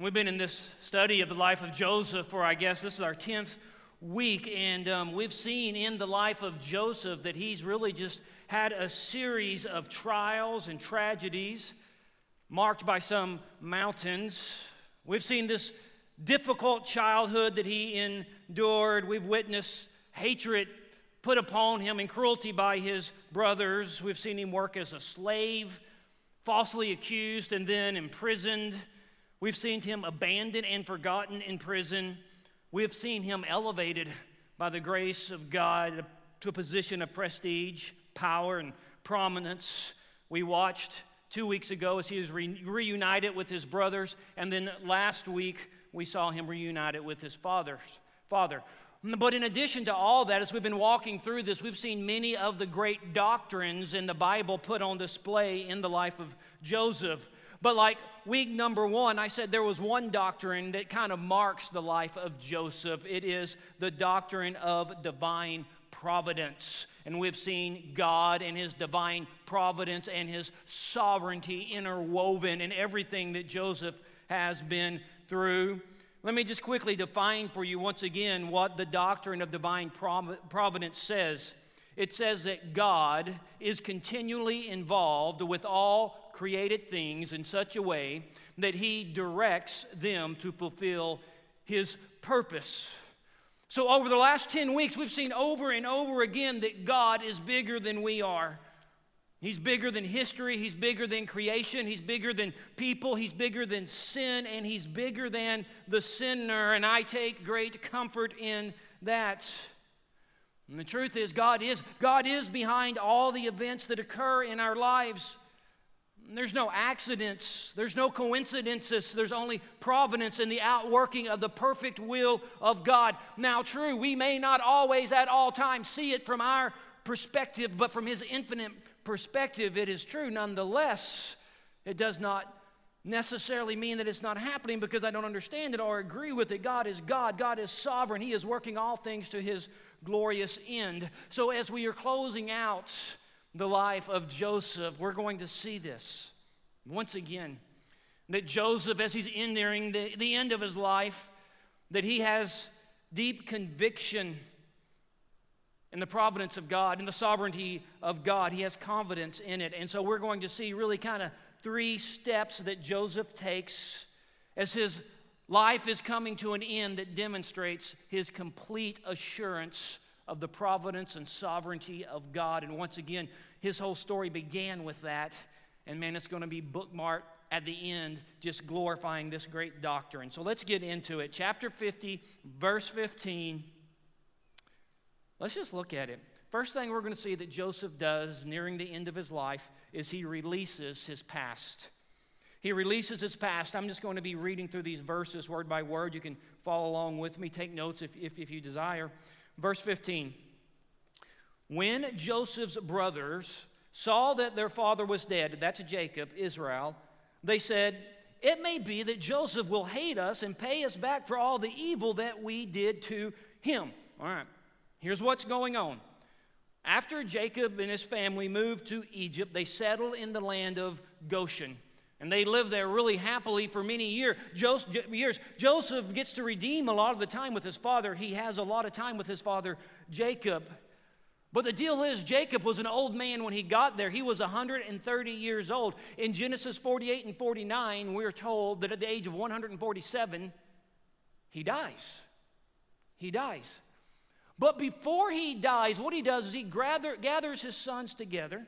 we've been in this study of the life of Joseph for, I guess, this is our 10th week, and um, we've seen in the life of Joseph that he's really just had a series of trials and tragedies marked by some mountains. We've seen this difficult childhood that he endured. We've witnessed hatred put upon him and cruelty by his brothers. We've seen him work as a slave, falsely accused, and then imprisoned. We've seen him abandoned and forgotten in prison. We have seen him elevated by the grace of God to a position of prestige, power, and prominence. We watched two weeks ago as he was re- reunited with his brothers, and then last week we saw him reunited with his father's father. But in addition to all that, as we've been walking through this, we've seen many of the great doctrines in the Bible put on display in the life of Joseph. But like week number one, I said there was one doctrine that kind of marks the life of Joseph. It is the doctrine of divine providence. And we've seen God and his divine providence and his sovereignty interwoven in everything that Joseph has been through. Let me just quickly define for you once again what the doctrine of divine providence says. It says that God is continually involved with all created things in such a way that He directs them to fulfill His purpose. So, over the last 10 weeks, we've seen over and over again that God is bigger than we are. He's bigger than history, He's bigger than creation, He's bigger than people, He's bigger than sin, and He's bigger than the sinner. And I take great comfort in that. And the truth is, God is, God is behind all the events that occur in our lives. There's no accidents, there's no coincidences, there's only providence in the outworking of the perfect will of God. Now, true, we may not always at all times see it from our perspective, but from His infinite perspective, it is true. Nonetheless, it does not necessarily mean that it's not happening because I don't understand it or agree with it. God is God, God is sovereign, He is working all things to His glorious end. So, as we are closing out, the life of Joseph, we're going to see this once again. That Joseph, as he's entering the, the end of his life, that he has deep conviction in the providence of God, in the sovereignty of God. He has confidence in it. And so we're going to see really kind of three steps that Joseph takes as his life is coming to an end that demonstrates his complete assurance of the providence and sovereignty of God. And once again, his whole story began with that. And man, it's going to be bookmarked at the end, just glorifying this great doctrine. So let's get into it. Chapter 50, verse 15. Let's just look at it. First thing we're going to see that Joseph does nearing the end of his life is he releases his past. He releases his past. I'm just going to be reading through these verses word by word. You can follow along with me, take notes if, if, if you desire. Verse 15 When Joseph's brothers saw that their father was dead, that's Jacob, Israel, they said, It may be that Joseph will hate us and pay us back for all the evil that we did to him. All right, here's what's going on. After Jacob and his family moved to Egypt, they settled in the land of Goshen. And they live there really happily for many year, years. Joseph gets to redeem a lot of the time with his father. He has a lot of time with his father, Jacob. But the deal is, Jacob was an old man when he got there. He was 130 years old. In Genesis 48 and 49, we're told that at the age of 147, he dies. He dies. But before he dies, what he does is he gather, gathers his sons together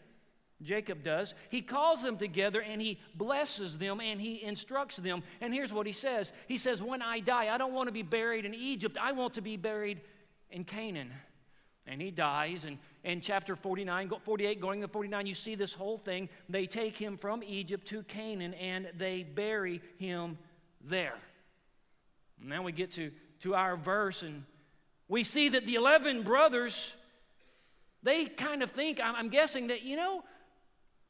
Jacob does. He calls them together and he blesses them and he instructs them. And here's what he says He says, When I die, I don't want to be buried in Egypt, I want to be buried in Canaan. And he dies. And in chapter 49, 48, going to 49, you see this whole thing. They take him from Egypt to Canaan and they bury him there. And now we get to, to our verse, and we see that the 11 brothers, they kind of think, I'm guessing that, you know,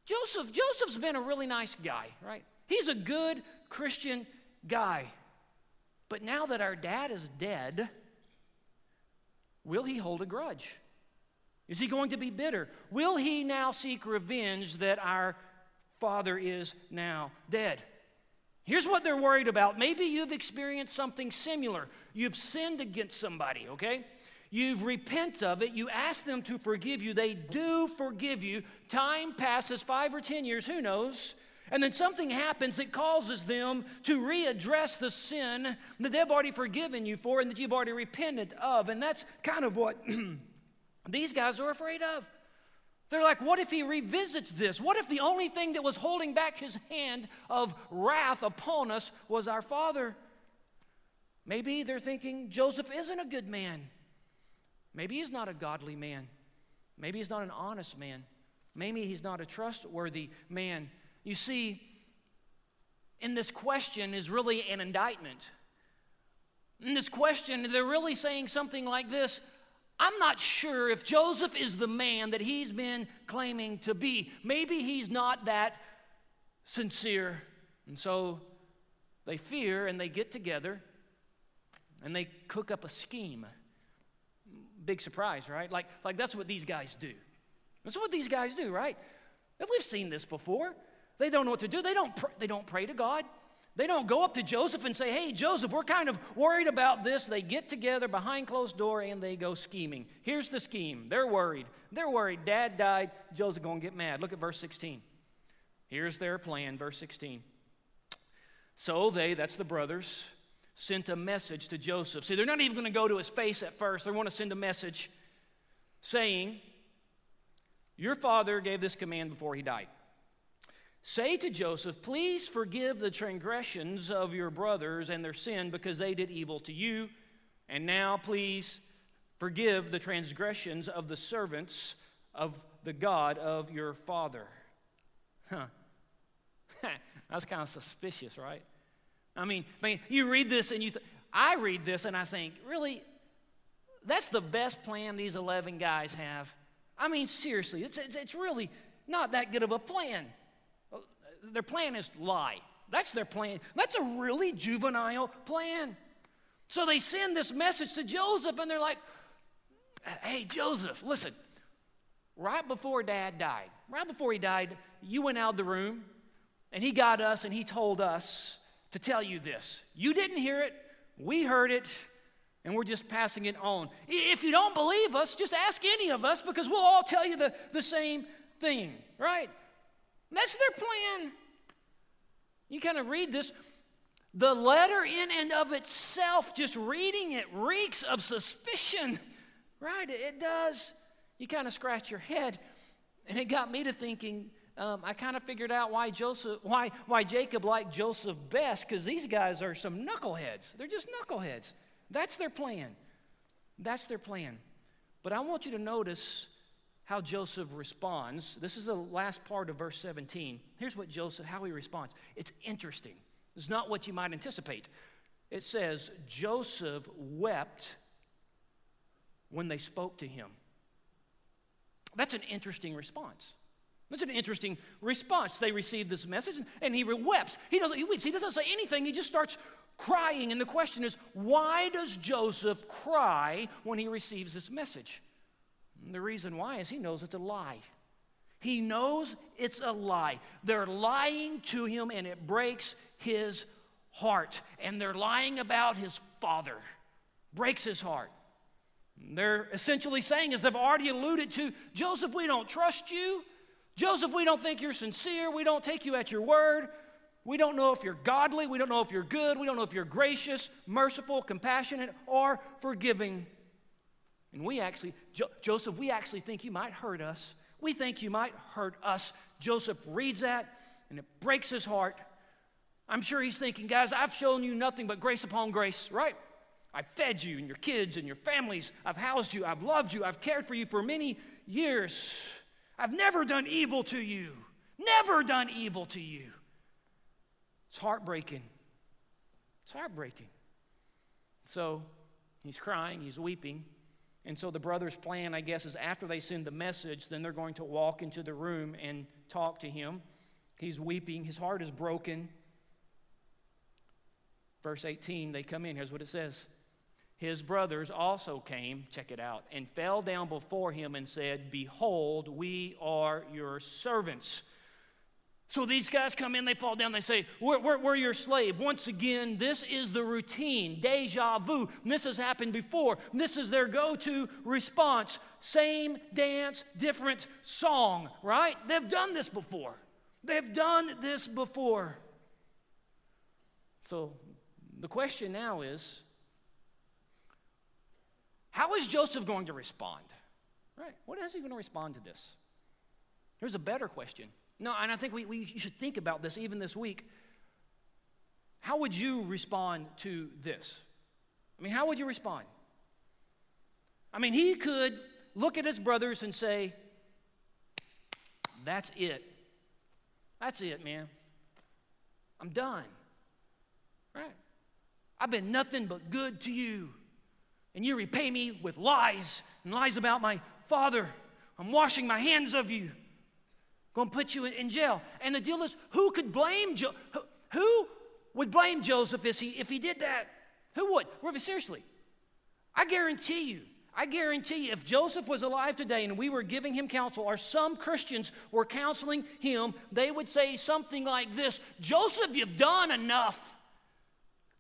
Joseph, Joseph's been a really nice guy, right? He's a good Christian guy. But now that our dad is dead, will he hold a grudge? Is he going to be bitter? Will he now seek revenge that our father is now dead? Here's what they're worried about. Maybe you've experienced something similar. You've sinned against somebody, okay? You repent of it. You ask them to forgive you. They do forgive you. Time passes five or 10 years, who knows? And then something happens that causes them to readdress the sin that they've already forgiven you for and that you've already repented of. And that's kind of what these guys are afraid of. They're like, what if he revisits this? What if the only thing that was holding back his hand of wrath upon us was our father? Maybe they're thinking Joseph isn't a good man. Maybe he's not a godly man. Maybe he's not an honest man. Maybe he's not a trustworthy man. You see, in this question is really an indictment. In this question, they're really saying something like this I'm not sure if Joseph is the man that he's been claiming to be. Maybe he's not that sincere. And so they fear and they get together and they cook up a scheme. Big surprise, right? Like, like that's what these guys do. That's what these guys do, right? We've seen this before. They don't know what to do. They don't, pr- they don't pray to God. They don't go up to Joseph and say, Hey, Joseph, we're kind of worried about this. They get together behind closed door and they go scheming. Here's the scheme. They're worried. They're worried. Dad died. Joseph going to get mad. Look at verse 16. Here's their plan, verse 16. So they, that's the brothers, sent a message to Joseph. See, they're not even going to go to his face at first. They want to send a message saying, Your father gave this command before he died. Say to Joseph, Please forgive the transgressions of your brothers and their sin because they did evil to you. And now, please forgive the transgressions of the servants of the God of your father. Huh. That's kind of suspicious, right? I mean, I mean, you read this and you, th- I read this and I think, really, that's the best plan these 11 guys have. I mean, seriously, it's, it's, it's really not that good of a plan their plan is lie. That's their plan. That's a really juvenile plan. So they send this message to Joseph and they're like, hey, Joseph, listen, right before dad died, right before he died, you went out of the room and he got us and he told us to tell you this. You didn't hear it, we heard it, and we're just passing it on. If you don't believe us, just ask any of us because we'll all tell you the, the same thing, right? That's their plan. You kind of read this. The letter, in and of itself, just reading it, reeks of suspicion, right? It does. You kind of scratch your head. And it got me to thinking, um, I kind of figured out why Joseph, why, why Jacob liked Joseph best, because these guys are some knuckleheads. They're just knuckleheads. That's their plan. That's their plan. But I want you to notice how Joseph responds. This is the last part of verse 17. Here's what Joseph, how he responds. It's interesting. It's not what you might anticipate. It says, Joseph wept when they spoke to him. That's an interesting response. That's an interesting response. They receive this message and he weeps. He doesn't, he weeps. He doesn't say anything. He just starts crying. And the question is, why does Joseph cry when he receives this message? And the reason why is he knows it's a lie. He knows it's a lie. They're lying to him and it breaks his heart. And they're lying about his father. Breaks his heart. They're essentially saying, as I've already alluded to, Joseph, we don't trust you. Joseph, we don't think you're sincere. We don't take you at your word. We don't know if you're godly. We don't know if you're good. We don't know if you're gracious, merciful, compassionate, or forgiving. And we actually, jo- Joseph, we actually think you might hurt us. We think you might hurt us. Joseph reads that and it breaks his heart. I'm sure he's thinking, guys, I've shown you nothing but grace upon grace, right? I've fed you and your kids and your families. I've housed you. I've loved you. I've cared for you for many years. I've never done evil to you. Never done evil to you. It's heartbreaking. It's heartbreaking. So He's crying, he's weeping. And so the brother's plan, I guess, is after they send the message, then they're going to walk into the room and talk to him. He's weeping, his heart is broken. Verse 18, they come in. Here's what it says His brothers also came, check it out, and fell down before him and said, Behold, we are your servants. So these guys come in, they fall down, they say, we're, we're, we're, your slave. Once again, this is the routine, deja vu. This has happened before. This is their go to response. Same dance, different song, right? They've done this before. They've done this before. So the question now is how is Joseph going to respond? Right? What is he going to respond to this? Here's a better question no, and I think we, we should think about this even this week. How would you respond to this? I mean, how would you respond? I mean, he could look at his brothers and say, That's it. That's it, man. I'm done. Right? I've been nothing but good to you. And you repay me with lies and lies about my father. I'm washing my hands of you. I'm Going to put you in, jail. And the deal is, who could blame jo- who, would blame Joseph if he, if he did that? Who would? Well, seriously, I guarantee you, I guarantee you, if Joseph was alive today and we were giving him counsel, or some Christians were counseling him, they would say something like this Joseph, you've done enough.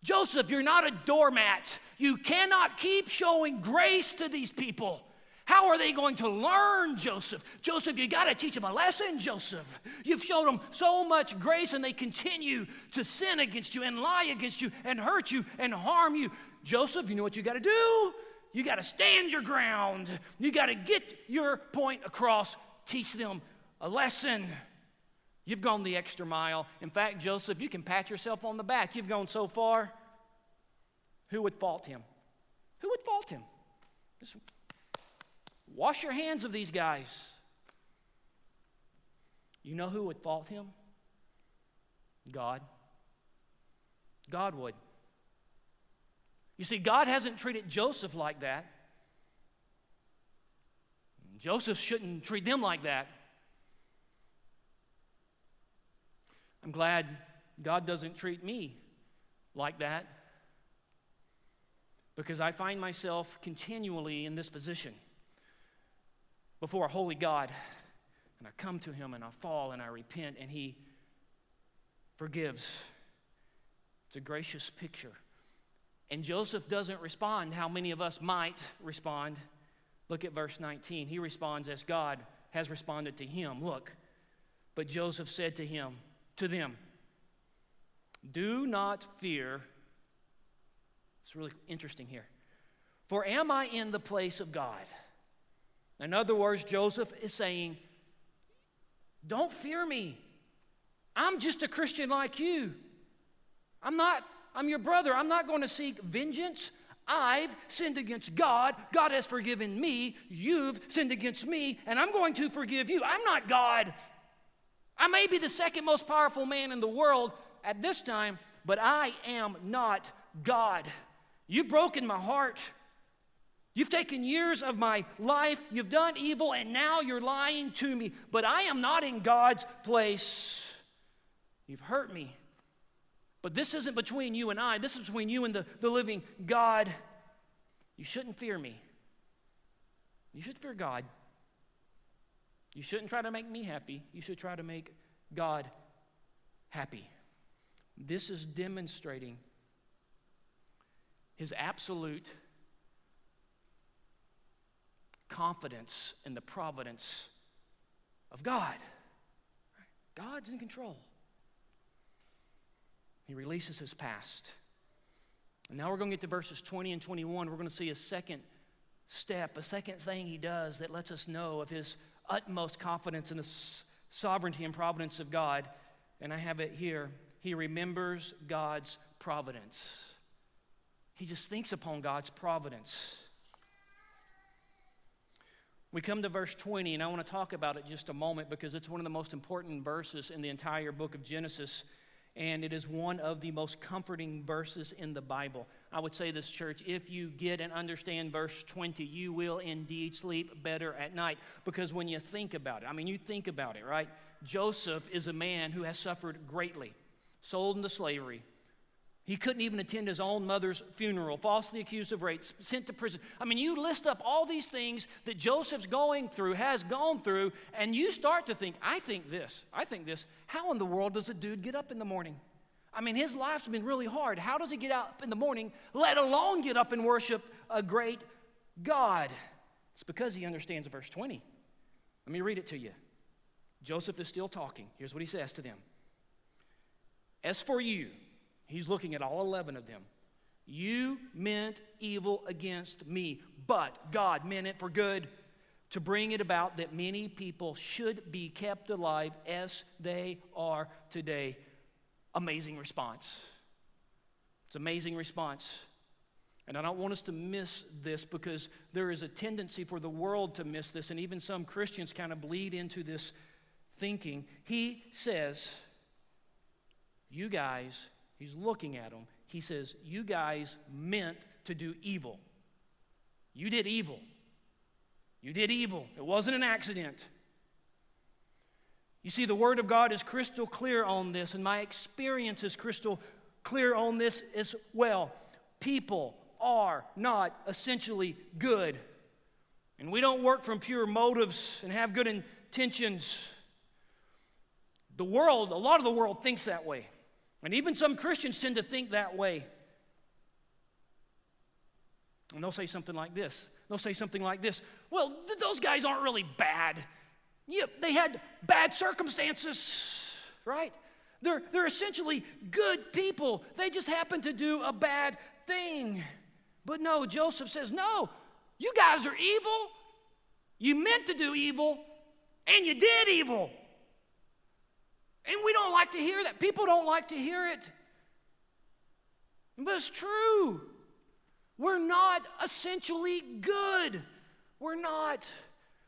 Joseph, you're not a doormat. You cannot keep showing grace to these people. How are they going to learn, Joseph? Joseph, you got to teach them a lesson, Joseph. You've shown them so much grace and they continue to sin against you and lie against you and hurt you and harm you. Joseph, you know what you got to do? You got to stand your ground. You got to get your point across. Teach them a lesson. You've gone the extra mile. In fact, Joseph, you can pat yourself on the back. You've gone so far. Who would fault him? Who would fault him? Just Wash your hands of these guys. You know who would fault him? God. God would. You see, God hasn't treated Joseph like that. Joseph shouldn't treat them like that. I'm glad God doesn't treat me like that because I find myself continually in this position before a holy God. And I come to him and I fall and I repent and he forgives. It's a gracious picture. And Joseph doesn't respond how many of us might respond. Look at verse 19. He responds as God has responded to him. Look, but Joseph said to him, to them, Do not fear. It's really interesting here. For am I in the place of God? In other words, Joseph is saying, Don't fear me. I'm just a Christian like you. I'm not, I'm your brother. I'm not going to seek vengeance. I've sinned against God. God has forgiven me. You've sinned against me, and I'm going to forgive you. I'm not God. I may be the second most powerful man in the world at this time, but I am not God. You've broken my heart. You've taken years of my life, you've done evil, and now you're lying to me. But I am not in God's place. You've hurt me. But this isn't between you and I, this is between you and the, the living God. You shouldn't fear me. You should fear God. You shouldn't try to make me happy. You should try to make God happy. This is demonstrating his absolute confidence in the providence of God. God's in control. He releases his past. And now we're going to get to verses 20 and 21. We're going to see a second step, a second thing he does that lets us know of his utmost confidence in the sovereignty and providence of God. And I have it here. He remembers God's providence. He just thinks upon God's providence. We come to verse 20, and I want to talk about it just a moment because it's one of the most important verses in the entire book of Genesis, and it is one of the most comforting verses in the Bible. I would say this, church, if you get and understand verse 20, you will indeed sleep better at night. Because when you think about it, I mean, you think about it, right? Joseph is a man who has suffered greatly, sold into slavery, he couldn't even attend his own mother's funeral, falsely accused of rape, sent to prison. I mean, you list up all these things that Joseph's going through, has gone through, and you start to think, I think this, I think this. How in the world does a dude get up in the morning? I mean, his life's been really hard. How does he get up in the morning, let alone get up and worship a great God? It's because he understands verse 20. Let me read it to you. Joseph is still talking. Here's what he says to them As for you, He's looking at all 11 of them. You meant evil against me, but God meant it for good to bring it about that many people should be kept alive as they are today. Amazing response. It's amazing response. And I don't want us to miss this because there is a tendency for the world to miss this, and even some Christians kind of bleed into this thinking. He says, You guys He's looking at them. He says, You guys meant to do evil. You did evil. You did evil. It wasn't an accident. You see, the Word of God is crystal clear on this, and my experience is crystal clear on this as well. People are not essentially good. And we don't work from pure motives and have good intentions. The world, a lot of the world thinks that way. And even some Christians tend to think that way. And they'll say something like this. They'll say something like this Well, th- those guys aren't really bad. Yeah, they had bad circumstances, right? They're, they're essentially good people. They just happen to do a bad thing. But no, Joseph says, No, you guys are evil. You meant to do evil, and you did evil. And we don't like to hear that. People don't like to hear it. But it's true. We're not essentially good. We're not.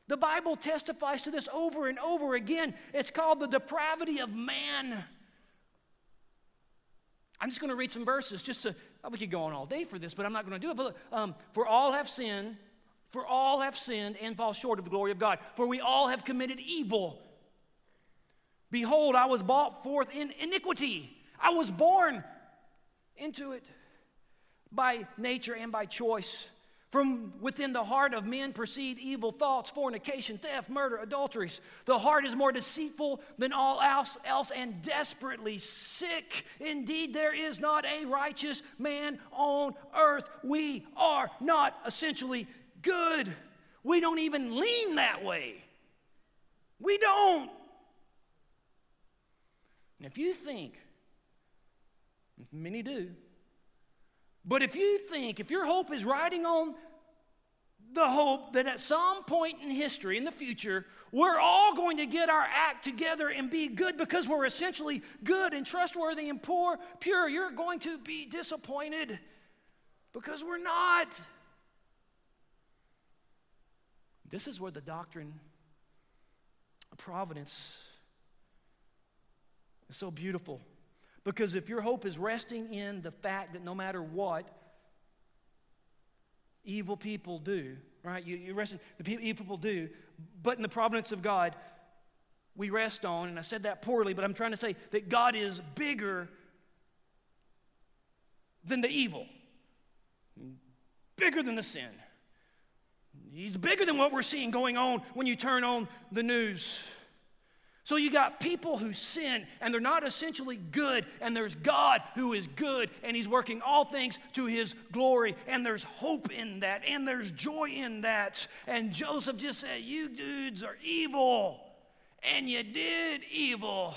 The Bible testifies to this over and over again. It's called the depravity of man. I'm just going to read some verses just to, we could go on all day for this, but I'm not going to do it. But um, for all have sinned, for all have sinned and fall short of the glory of God. For we all have committed evil. Behold, I was brought forth in iniquity. I was born into it by nature and by choice. From within the heart of men proceed evil thoughts, fornication, theft, murder, adulteries. The heart is more deceitful than all else, else and desperately sick. Indeed, there is not a righteous man on earth. We are not essentially good. We don't even lean that way. We don't. And if you think, many do, but if you think, if your hope is riding on the hope that at some point in history, in the future, we're all going to get our act together and be good because we're essentially good and trustworthy and poor, pure, you're going to be disappointed because we're not. This is where the doctrine of providence is so beautiful. Because if your hope is resting in the fact that no matter what evil people do, right? You, you rest in the evil people do, but in the providence of God, we rest on, and I said that poorly, but I'm trying to say that God is bigger than the evil, bigger than the sin. He's bigger than what we're seeing going on when you turn on the news. So you got people who sin and they're not essentially good, and there's God who is good and He's working all things to His glory, and there's hope in that, and there's joy in that. And Joseph just said, You dudes are evil, and you did evil.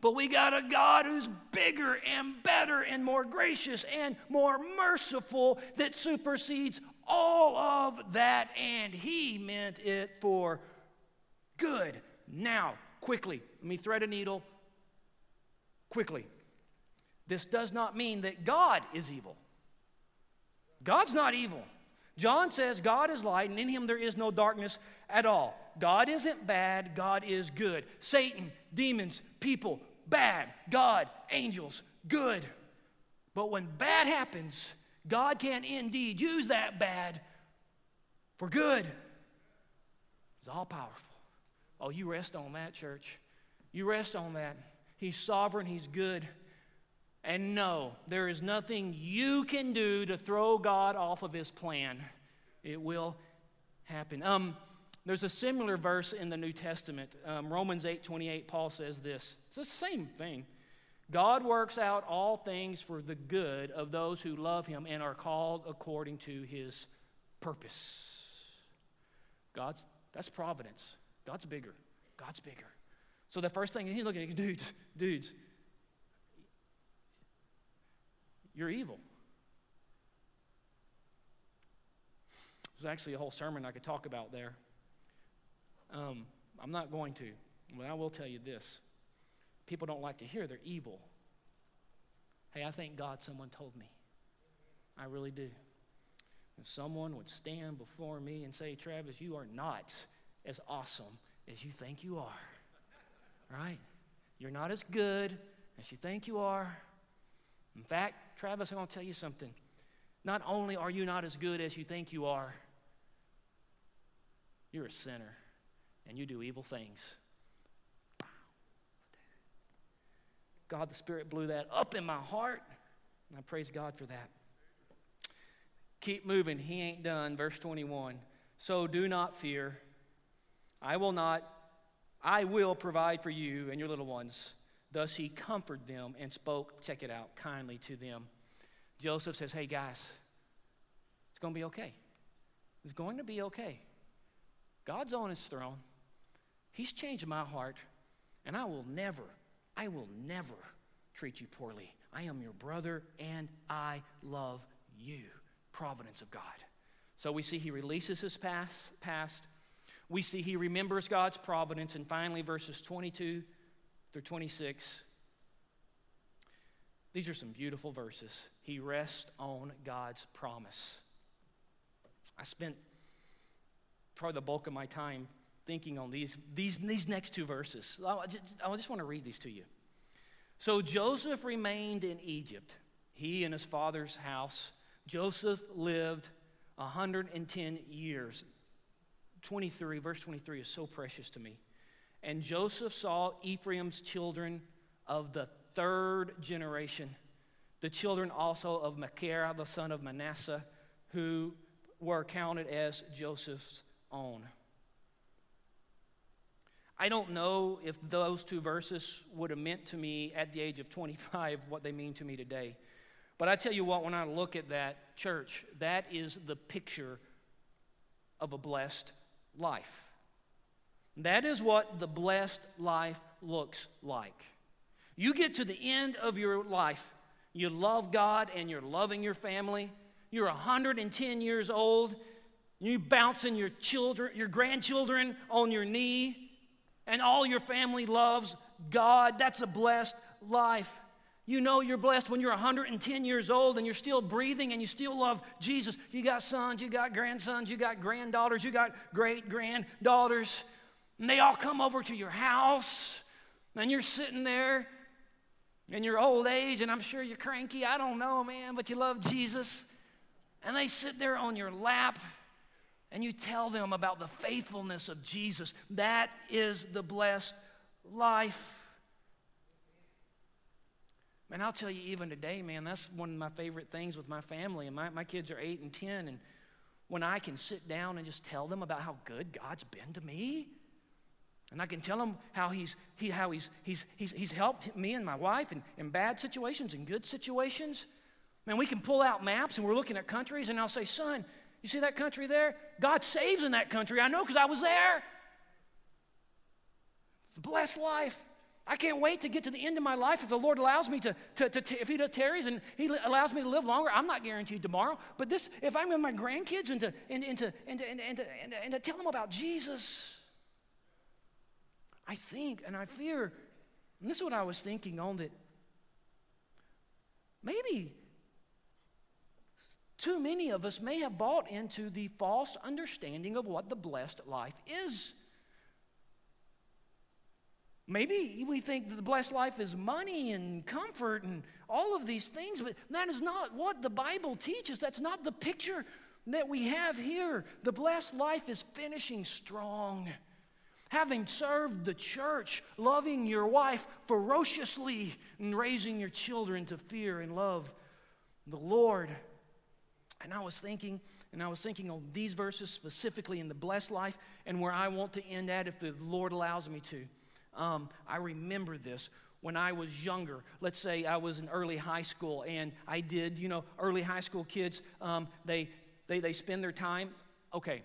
But we got a God who's bigger and better and more gracious and more merciful that supersedes all of that, and He meant it for good. Now, quickly. Let me thread a needle quickly. This does not mean that God is evil. God's not evil. John says God is light, and in him there is no darkness at all. God isn't bad, God is good. Satan, demons, people, bad. God, angels, good. But when bad happens, God can indeed use that bad for good. He's all powerful. Oh, you rest on that, church. You rest on that. He's sovereign, He's good. And no, there is nothing you can do to throw God off of His plan. It will happen. Um, there's a similar verse in the New Testament. Um, Romans 8 28, Paul says this. It's the same thing. God works out all things for the good of those who love him and are called according to his purpose. God's that's providence. God's bigger. God's bigger. So the first thing he's looking at, dudes, dudes, you're evil. There's actually a whole sermon I could talk about there. Um, I'm not going to, but I will tell you this. People don't like to hear they're evil. Hey, I thank God someone told me. I really do. If someone would stand before me and say, Travis, you are not as awesome as you think you are. Right? You're not as good as you think you are. In fact, Travis, I'm going to tell you something. Not only are you not as good as you think you are, you're a sinner and you do evil things. God, the Spirit blew that up in my heart, and I praise God for that. Keep moving. He ain't done. Verse 21. So do not fear. I will not, I will provide for you and your little ones. Thus he comforted them and spoke, check it out, kindly to them. Joseph says, Hey guys, it's going to be okay. It's going to be okay. God's on his throne. He's changed my heart, and I will never, I will never treat you poorly. I am your brother, and I love you. Providence of God. So we see he releases his past, past. We see he remembers God's providence. And finally, verses 22 through 26. These are some beautiful verses. He rests on God's promise. I spent probably the bulk of my time thinking on these, these, these next two verses. I just, I just want to read these to you. So Joseph remained in Egypt, he and his father's house. Joseph lived 110 years. 23, verse 23 is so precious to me. And Joseph saw Ephraim's children of the third generation, the children also of Machir, the son of Manasseh, who were counted as Joseph's own. I don't know if those two verses would have meant to me at the age of 25 what they mean to me today. But I tell you what, when I look at that church, that is the picture of a blessed life. That is what the blessed life looks like. You get to the end of your life, you love God and you're loving your family. You're 110 years old, you bouncing your children, your grandchildren on your knee and all your family loves God, that's a blessed life. You know you're blessed when you're 110 years old and you're still breathing and you still love Jesus. You got sons, you got grandsons, you got granddaughters, you got great granddaughters, and they all come over to your house, and you're sitting there in your old age, and I'm sure you're cranky. I don't know, man, but you love Jesus. And they sit there on your lap and you tell them about the faithfulness of Jesus. That is the blessed life. Man, I'll tell you, even today, man, that's one of my favorite things with my family. And my, my kids are eight and 10. And when I can sit down and just tell them about how good God's been to me, and I can tell them how he's, he, how he's, he's, he's, he's helped me and my wife in, in bad situations and good situations. Man, we can pull out maps and we're looking at countries, and I'll say, son, you see that country there? God saves in that country. I know because I was there. It's a blessed life. I can't wait to get to the end of my life if the Lord allows me to, to, to, if He does, tarries and He allows me to live longer. I'm not guaranteed tomorrow, but this, if I'm with my grandkids and to, and, and, to, and, and, and, to, and to tell them about Jesus, I think and I fear, and this is what I was thinking on that maybe too many of us may have bought into the false understanding of what the blessed life is. Maybe we think that the blessed life is money and comfort and all of these things, but that is not what the Bible teaches. That's not the picture that we have here. The blessed life is finishing strong. Having served the church, loving your wife ferociously, and raising your children to fear and love the Lord. And I was thinking, and I was thinking on these verses specifically in the blessed life and where I want to end at if the Lord allows me to. Um, I remember this when I was younger. Let's say I was in early high school and I did, you know, early high school kids, um, they, they, they spend their time. Okay,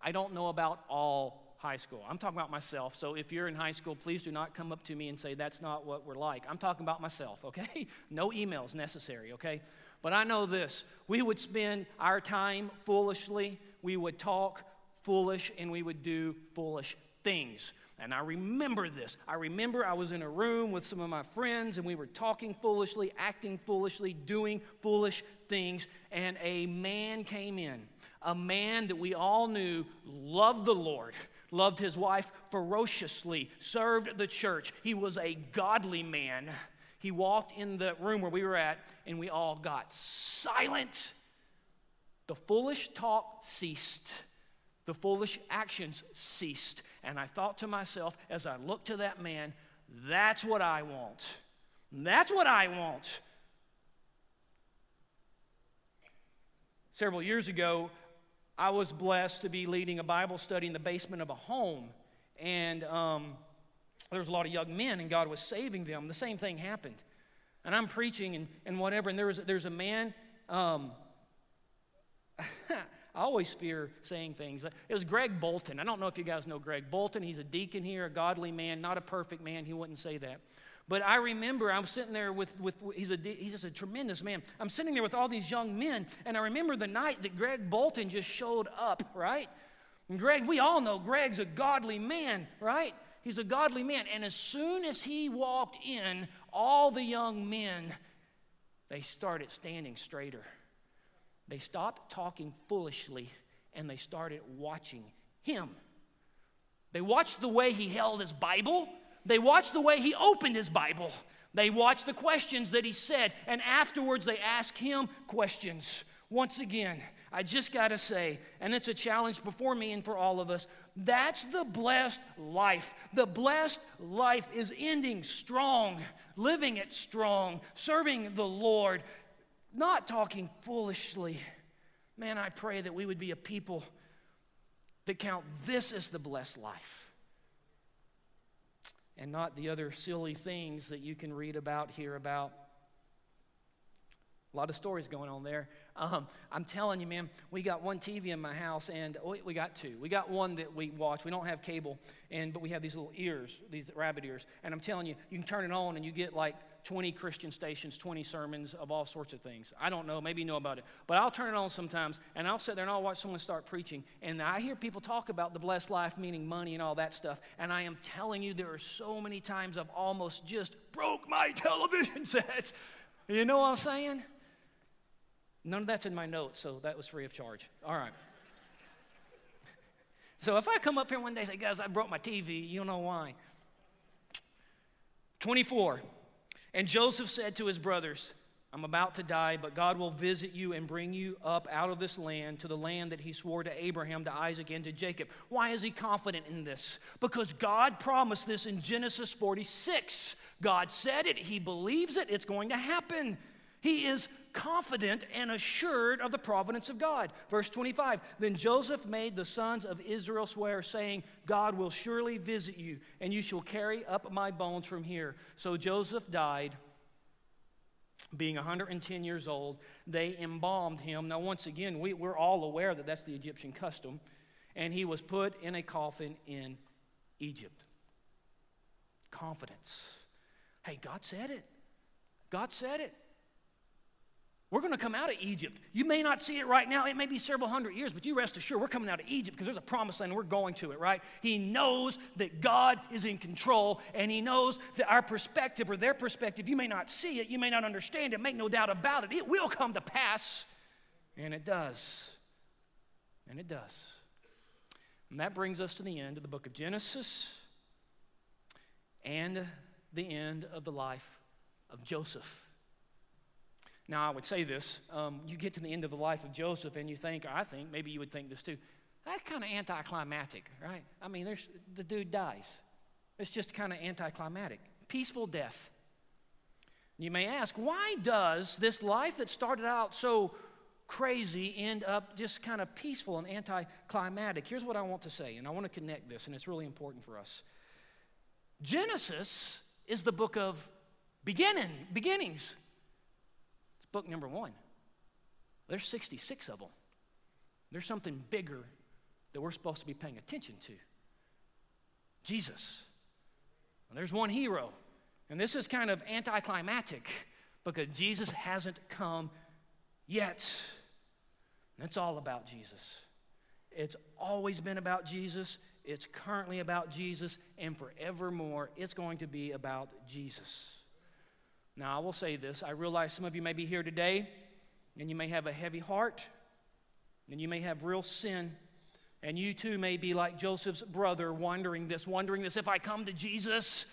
I don't know about all high school. I'm talking about myself. So if you're in high school, please do not come up to me and say that's not what we're like. I'm talking about myself, okay? no emails necessary, okay? But I know this we would spend our time foolishly, we would talk foolish, and we would do foolish things. And I remember this. I remember I was in a room with some of my friends and we were talking foolishly, acting foolishly, doing foolish things. And a man came in, a man that we all knew loved the Lord, loved his wife ferociously, served the church. He was a godly man. He walked in the room where we were at and we all got silent. The foolish talk ceased. The foolish actions ceased. And I thought to myself as I looked to that man, that's what I want. That's what I want. Several years ago, I was blessed to be leading a Bible study in the basement of a home. And um, there was a lot of young men, and God was saving them. The same thing happened. And I'm preaching and, and whatever, and there was, there's a man. Um, I always fear saying things. But it was Greg Bolton. I don't know if you guys know Greg Bolton. He's a deacon here, a godly man, not a perfect man. He wouldn't say that. But I remember I'm sitting there with, with he's, a, he's just a tremendous man. I'm sitting there with all these young men, and I remember the night that Greg Bolton just showed up, right? And Greg, we all know Greg's a godly man, right? He's a godly man. And as soon as he walked in, all the young men, they started standing straighter. They stopped talking foolishly and they started watching him. They watched the way he held his Bible, they watched the way he opened his Bible. They watched the questions that he said, and afterwards they asked him questions. Once again, I just got to say, and it's a challenge before me and for all of us, that's the blessed life. The blessed life is ending strong, living it strong, serving the Lord, not talking foolishly. Man, I pray that we would be a people that count this as the blessed life and not the other silly things that you can read about, hear about. A lot of stories going on there. Um, I'm telling you, man, we got one TV in my house, and oh, we got two. We got one that we watch. We don't have cable, and but we have these little ears, these rabbit ears. And I'm telling you, you can turn it on, and you get like 20 Christian stations, 20 sermons of all sorts of things. I don't know, maybe you know about it. But I'll turn it on sometimes and I'll sit there and I'll watch someone start preaching. And I hear people talk about the blessed life, meaning money and all that stuff. And I am telling you, there are so many times I've almost just broke my television sets. You know what I'm saying? None of that's in my notes, so that was free of charge. All right. So if I come up here one day and say, guys, I broke my TV, you'll know why. 24. And Joseph said to his brothers, I'm about to die, but God will visit you and bring you up out of this land to the land that he swore to Abraham, to Isaac, and to Jacob. Why is he confident in this? Because God promised this in Genesis 46. God said it, he believes it, it's going to happen. He is confident and assured of the providence of God. Verse 25 Then Joseph made the sons of Israel swear, saying, God will surely visit you, and you shall carry up my bones from here. So Joseph died. Being 110 years old, they embalmed him. Now, once again, we, we're all aware that that's the Egyptian custom. And he was put in a coffin in Egypt. Confidence. Hey, God said it. God said it. We're going to come out of Egypt. You may not see it right now. It may be several hundred years, but you rest assured we're coming out of Egypt because there's a promise land and we're going to it, right? He knows that God is in control and he knows that our perspective or their perspective, you may not see it, you may not understand it, make no doubt about it. It will come to pass. And it does. And it does. And that brings us to the end of the book of Genesis. and the end of the life of Joseph. Now, I would say this um, you get to the end of the life of Joseph, and you think, or I think, maybe you would think this too, that's kind of anticlimactic, right? I mean, there's, the dude dies. It's just kind of anticlimactic. Peaceful death. You may ask, why does this life that started out so crazy end up just kind of peaceful and anticlimactic? Here's what I want to say, and I want to connect this, and it's really important for us. Genesis is the book of beginning, beginnings. Book number one. There's 66 of them. There's something bigger that we're supposed to be paying attention to Jesus. And there's one hero, and this is kind of anticlimactic because Jesus hasn't come yet. It's all about Jesus. It's always been about Jesus. It's currently about Jesus, and forevermore, it's going to be about Jesus. Now, I will say this I realize some of you may be here today, and you may have a heavy heart, and you may have real sin, and you too may be like Joseph's brother, wondering this, wondering this if I come to Jesus,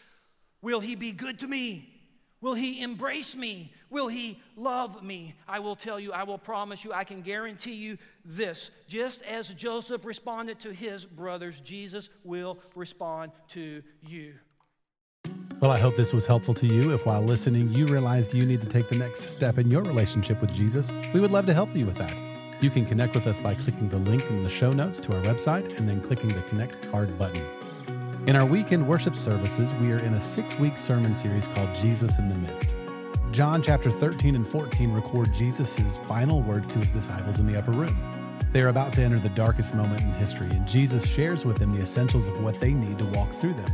will he be good to me? Will he embrace me? Will he love me? I will tell you, I will promise you, I can guarantee you this. Just as Joseph responded to his brothers, Jesus will respond to you. Well, I hope this was helpful to you. If while listening you realized you need to take the next step in your relationship with Jesus, we would love to help you with that. You can connect with us by clicking the link in the show notes to our website and then clicking the Connect Card button. In our weekend worship services, we are in a six week sermon series called Jesus in the Midst. John chapter 13 and 14 record Jesus' final words to his disciples in the upper room. They are about to enter the darkest moment in history, and Jesus shares with them the essentials of what they need to walk through them.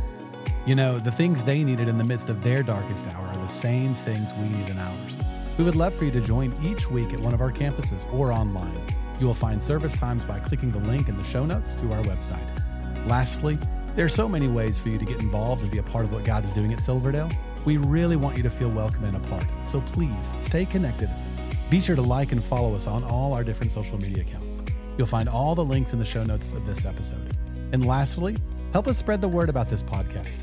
You know, the things they needed in the midst of their darkest hour are the same things we need in ours. We would love for you to join each week at one of our campuses or online. You will find service times by clicking the link in the show notes to our website. Lastly, there are so many ways for you to get involved and be a part of what God is doing at Silverdale. We really want you to feel welcome and a part, so please stay connected. Be sure to like and follow us on all our different social media accounts. You'll find all the links in the show notes of this episode. And lastly, help us spread the word about this podcast.